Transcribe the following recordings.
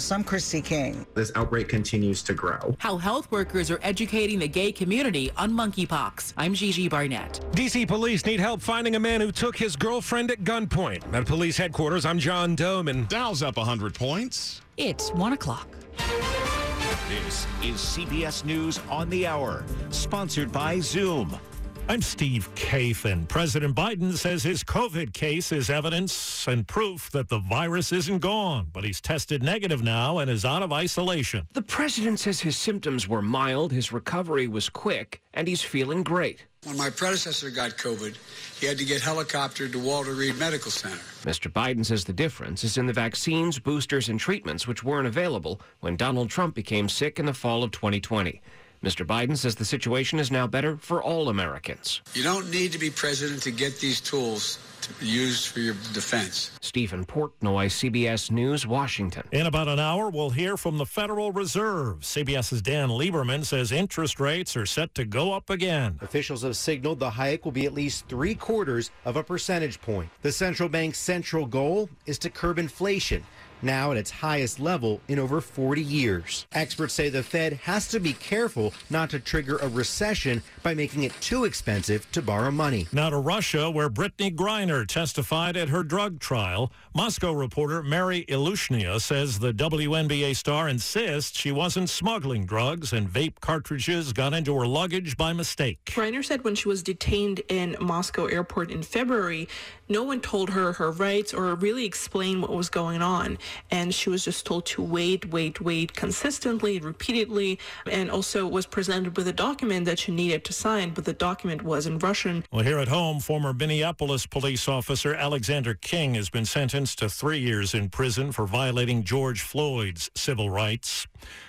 CBS, I'm Kristi King. This outbreak continues to grow. How health workers are educating the gay community on monkeypox. I'm Gigi Barnett. DC police need help finding a man who took his girlfriend at gunpoint. At police headquarters, I'm John Domen. Dow's up 100 points. It's 1 o'clock. This is CBS News on the Hour, sponsored by Zoom. I'm Steve Kathan. President Biden says his COVID case is evidence and proof that the virus isn't gone, but he's tested negative now and is out of isolation. The president says his symptoms were mild, his recovery was quick, and he's feeling great. When my predecessor got COVID, he had to get helicoptered to Walter Reed Medical Center. Mr. Biden says the difference is in the vaccines, boosters, and treatments which weren't available when Donald Trump became sick in the fall of 2020. Mr. Biden says the situation is now better for all Americans. You don't need to be president to get these tools to be used for your defense. Stephen Portnoy, CBS News, Washington. In about an hour, we'll hear from the Federal Reserve. CBS's Dan Lieberman says interest rates are set to go up again. Officials have signaled the hike will be at least three quarters of a percentage point. The central bank's central goal is to curb inflation now at its highest level in over 40 years. Experts say the Fed has to be careful not to trigger a recession by making it too expensive to borrow money. Now to Russia, where Brittney Griner testified at her drug trial. Moscow reporter Mary Ilyushina says the WNBA star insists she wasn't smuggling drugs and vape cartridges got into her luggage by mistake. Griner said when she was detained in Moscow airport in February, no one told her her rights or really explained what was going on. And she was just told to wait, wait, wait consistently, repeatedly, and also was presented with a document that she needed to sign, but the document was in Russian. Well, here at home, former Minneapolis police officer Alexander Kueng has been sentenced to three years in prison for violating George Floyd's civil rights.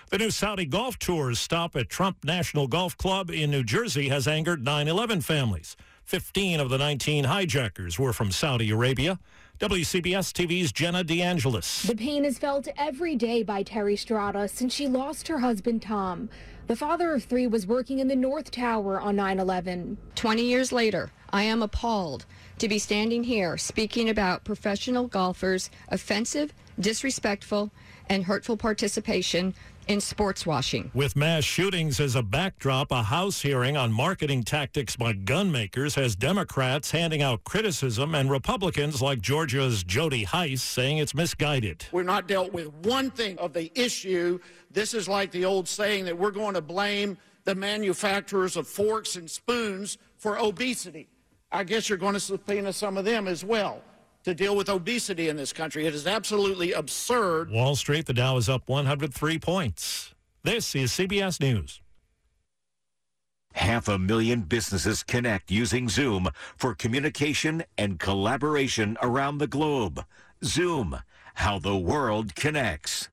The new Saudi Golf Tour's stop at Trump National Golf Club in New Jersey has angered 9 11 families. 15 of the 19 hijackers were from Saudi Arabia. WCBS TV's Jenna DeAngelis. The pain is felt every day by Terry Strada since she lost her husband Tom. The father of three was working in the North Tower on 9 11. 20 years later, I am appalled to be standing here speaking about professional golfers' offensive, disrespectful, and hurtful participation in sports washing. With mass shootings as a backdrop, a House hearing on marketing tactics by gun makers has Democrats handing out criticism and Republicans like Georgia's Jody Hice saying it's misguided. We're not dealt with one thing of the issue. This is like the old saying that we're going to blame the manufacturers of forks and spoons for obesity. I guess you're going to subpoena some of them as well to deal with obesity in this country. It is absolutely absurd. Wall Street, the Dow is up 103 points. This is CBS News. Half a million businesses connect using Zoom for communication and collaboration around the globe. Zoom, how the world connects.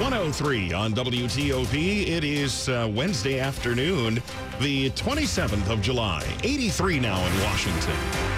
103 on WTOP. It is uh, Wednesday afternoon, the 27th of July. 83 now in Washington.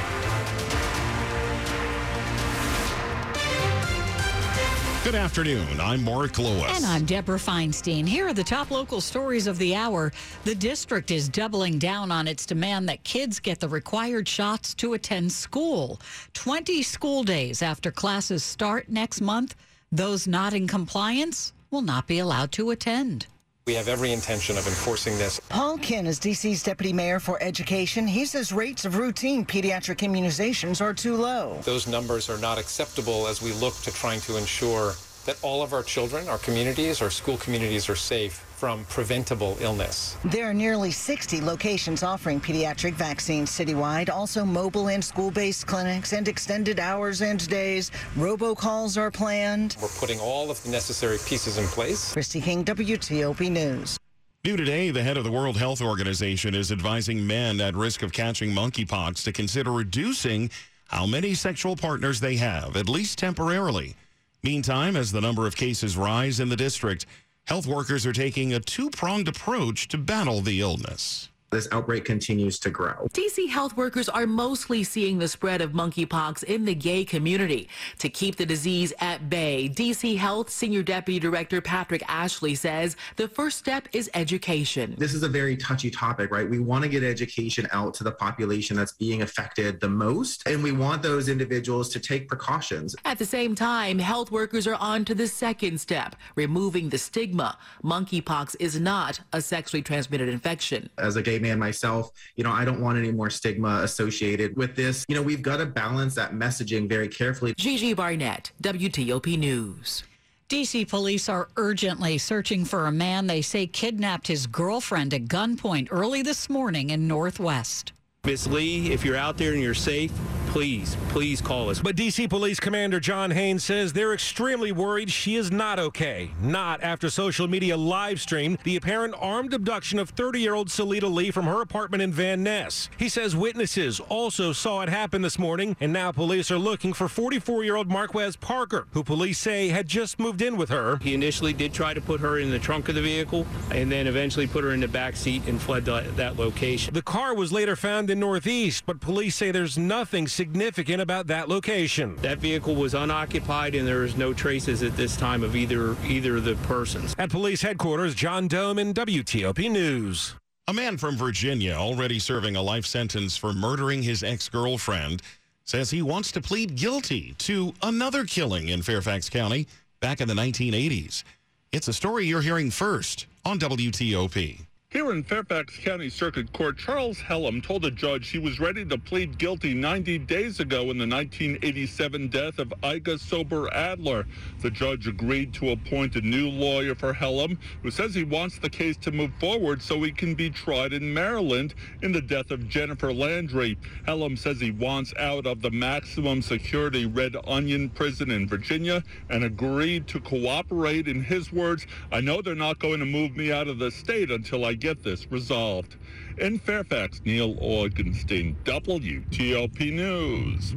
Good afternoon. I'm Mark Lewis. And I'm Deborah Feinstein. Here are the top local stories of the hour. The district is doubling down on its demand that kids get the required shots to attend school. 20 school days after classes start next month, those not in compliance will not be allowed to attend. We have every intention of enforcing this. Paul Kihn is DC's deputy mayor for education. He says rates of routine pediatric immunizations are too low. Those numbers are not acceptable as we look to trying to ensure that all of our children, our communities, our school communities are safe from preventable illness. There are nearly 60 locations offering pediatric vaccines citywide, also mobile and school-based clinics and extended hours and days. Robocalls are planned. We're putting all of the necessary pieces in place. Kristi King, WTOP News. New today, the head of the World Health Organization is advising men at risk of catching monkeypox to consider reducing how many sexual partners they have, at least temporarily. Meantime, as the number of cases rise in the district, health workers are taking a two pronged approach to battle the illness. This outbreak continues to grow. DC health workers are mostly seeing the spread of monkeypox in the gay community. To keep the disease at bay, DC Health Senior Deputy Director Patrick Ashley says the first step is education. This is a very touchy topic, right? We want to get education out to the population that's being affected the most, and we want those individuals to take precautions. At the same time, health workers are on to the second step, removing the stigma. Monkeypox is not a sexually transmitted infection. As a gay man myself, you know, I don't want any more stigma associated with this. You know, we've got to balance that messaging very carefully. Gigi Barnett, WTOP News. DC police are urgently searching for a man they say kidnapped his girlfriend at gunpoint early this morning in Northwest. Miss Lee, if you're out there and you're safe, please, please call us. But DC Police Commander John Haynes says they're extremely worried she is not okay. Not after social media live streamed the apparent armed abduction of 30 year old Salita Lee from her apartment in Van Ness. He says witnesses also saw it happen this morning, and now police are looking for 44 year old Marquez Parker, who police say had just moved in with her. He initially did try to put her in the trunk of the vehicle and then eventually put her in the back seat and fled to that location. The car was later found in Northeast, but police say there's nothing significant about that location. That vehicle was unoccupied and there is no traces at this time of either either of the persons. At police headquarters, John Domen WTOP News. A man from Virginia, already serving a life sentence for murdering his ex girlfriend, says he wants to plead guilty to another killing in Fairfax County back in the 1980s. It's a story you're hearing first on WTOP. Here in Fairfax County Circuit Court, Charles Hellam told a judge he was ready to plead guilty 90 days ago in the 1987 death of Iga Sober Adler. The judge agreed to appoint a new lawyer for Hellam, who says he wants the case to move forward so he can be tried in Maryland in the death of Jennifer Landry. Hellam says he wants out of the maximum security Red Onion prison in Virginia and agreed to cooperate. In his words, I know they're not going to move me out of the state until I get this resolved. In Fairfax, Neil Augenstein, WTOP News.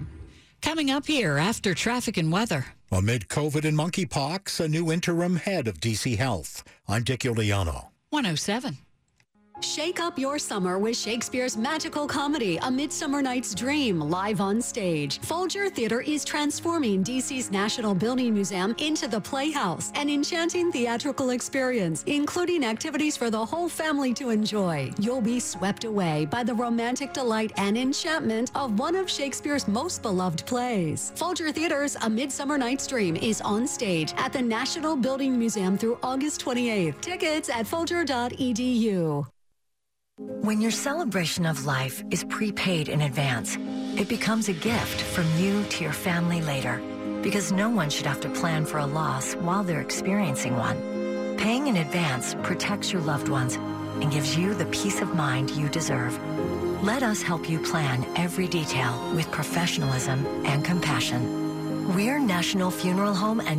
Coming up here after traffic and weather. Amid COVID and monkeypox, a new interim head of DC Health. I'm Dick Uliano. 107. Shake up your summer with Shakespeare's magical comedy, A Midsummer Night's Dream, live on stage. Folger Theater is transforming DC's National Building Museum into the Playhouse, an enchanting theatrical experience, including activities for the whole family to enjoy. You'll be swept away by the romantic delight and enchantment of one of Shakespeare's most beloved plays. Folger Theater's A Midsummer Night's Dream is on stage at the National Building Museum through August 28th. Tickets at folger.edu. When your celebration of life is prepaid in advance, it becomes a gift from you to your family later because no one should have to plan for a loss while they're experiencing one. Paying in advance protects your loved ones and gives you the peace of mind you deserve. Let us help you plan every detail with professionalism and compassion. We're National Funeral Home and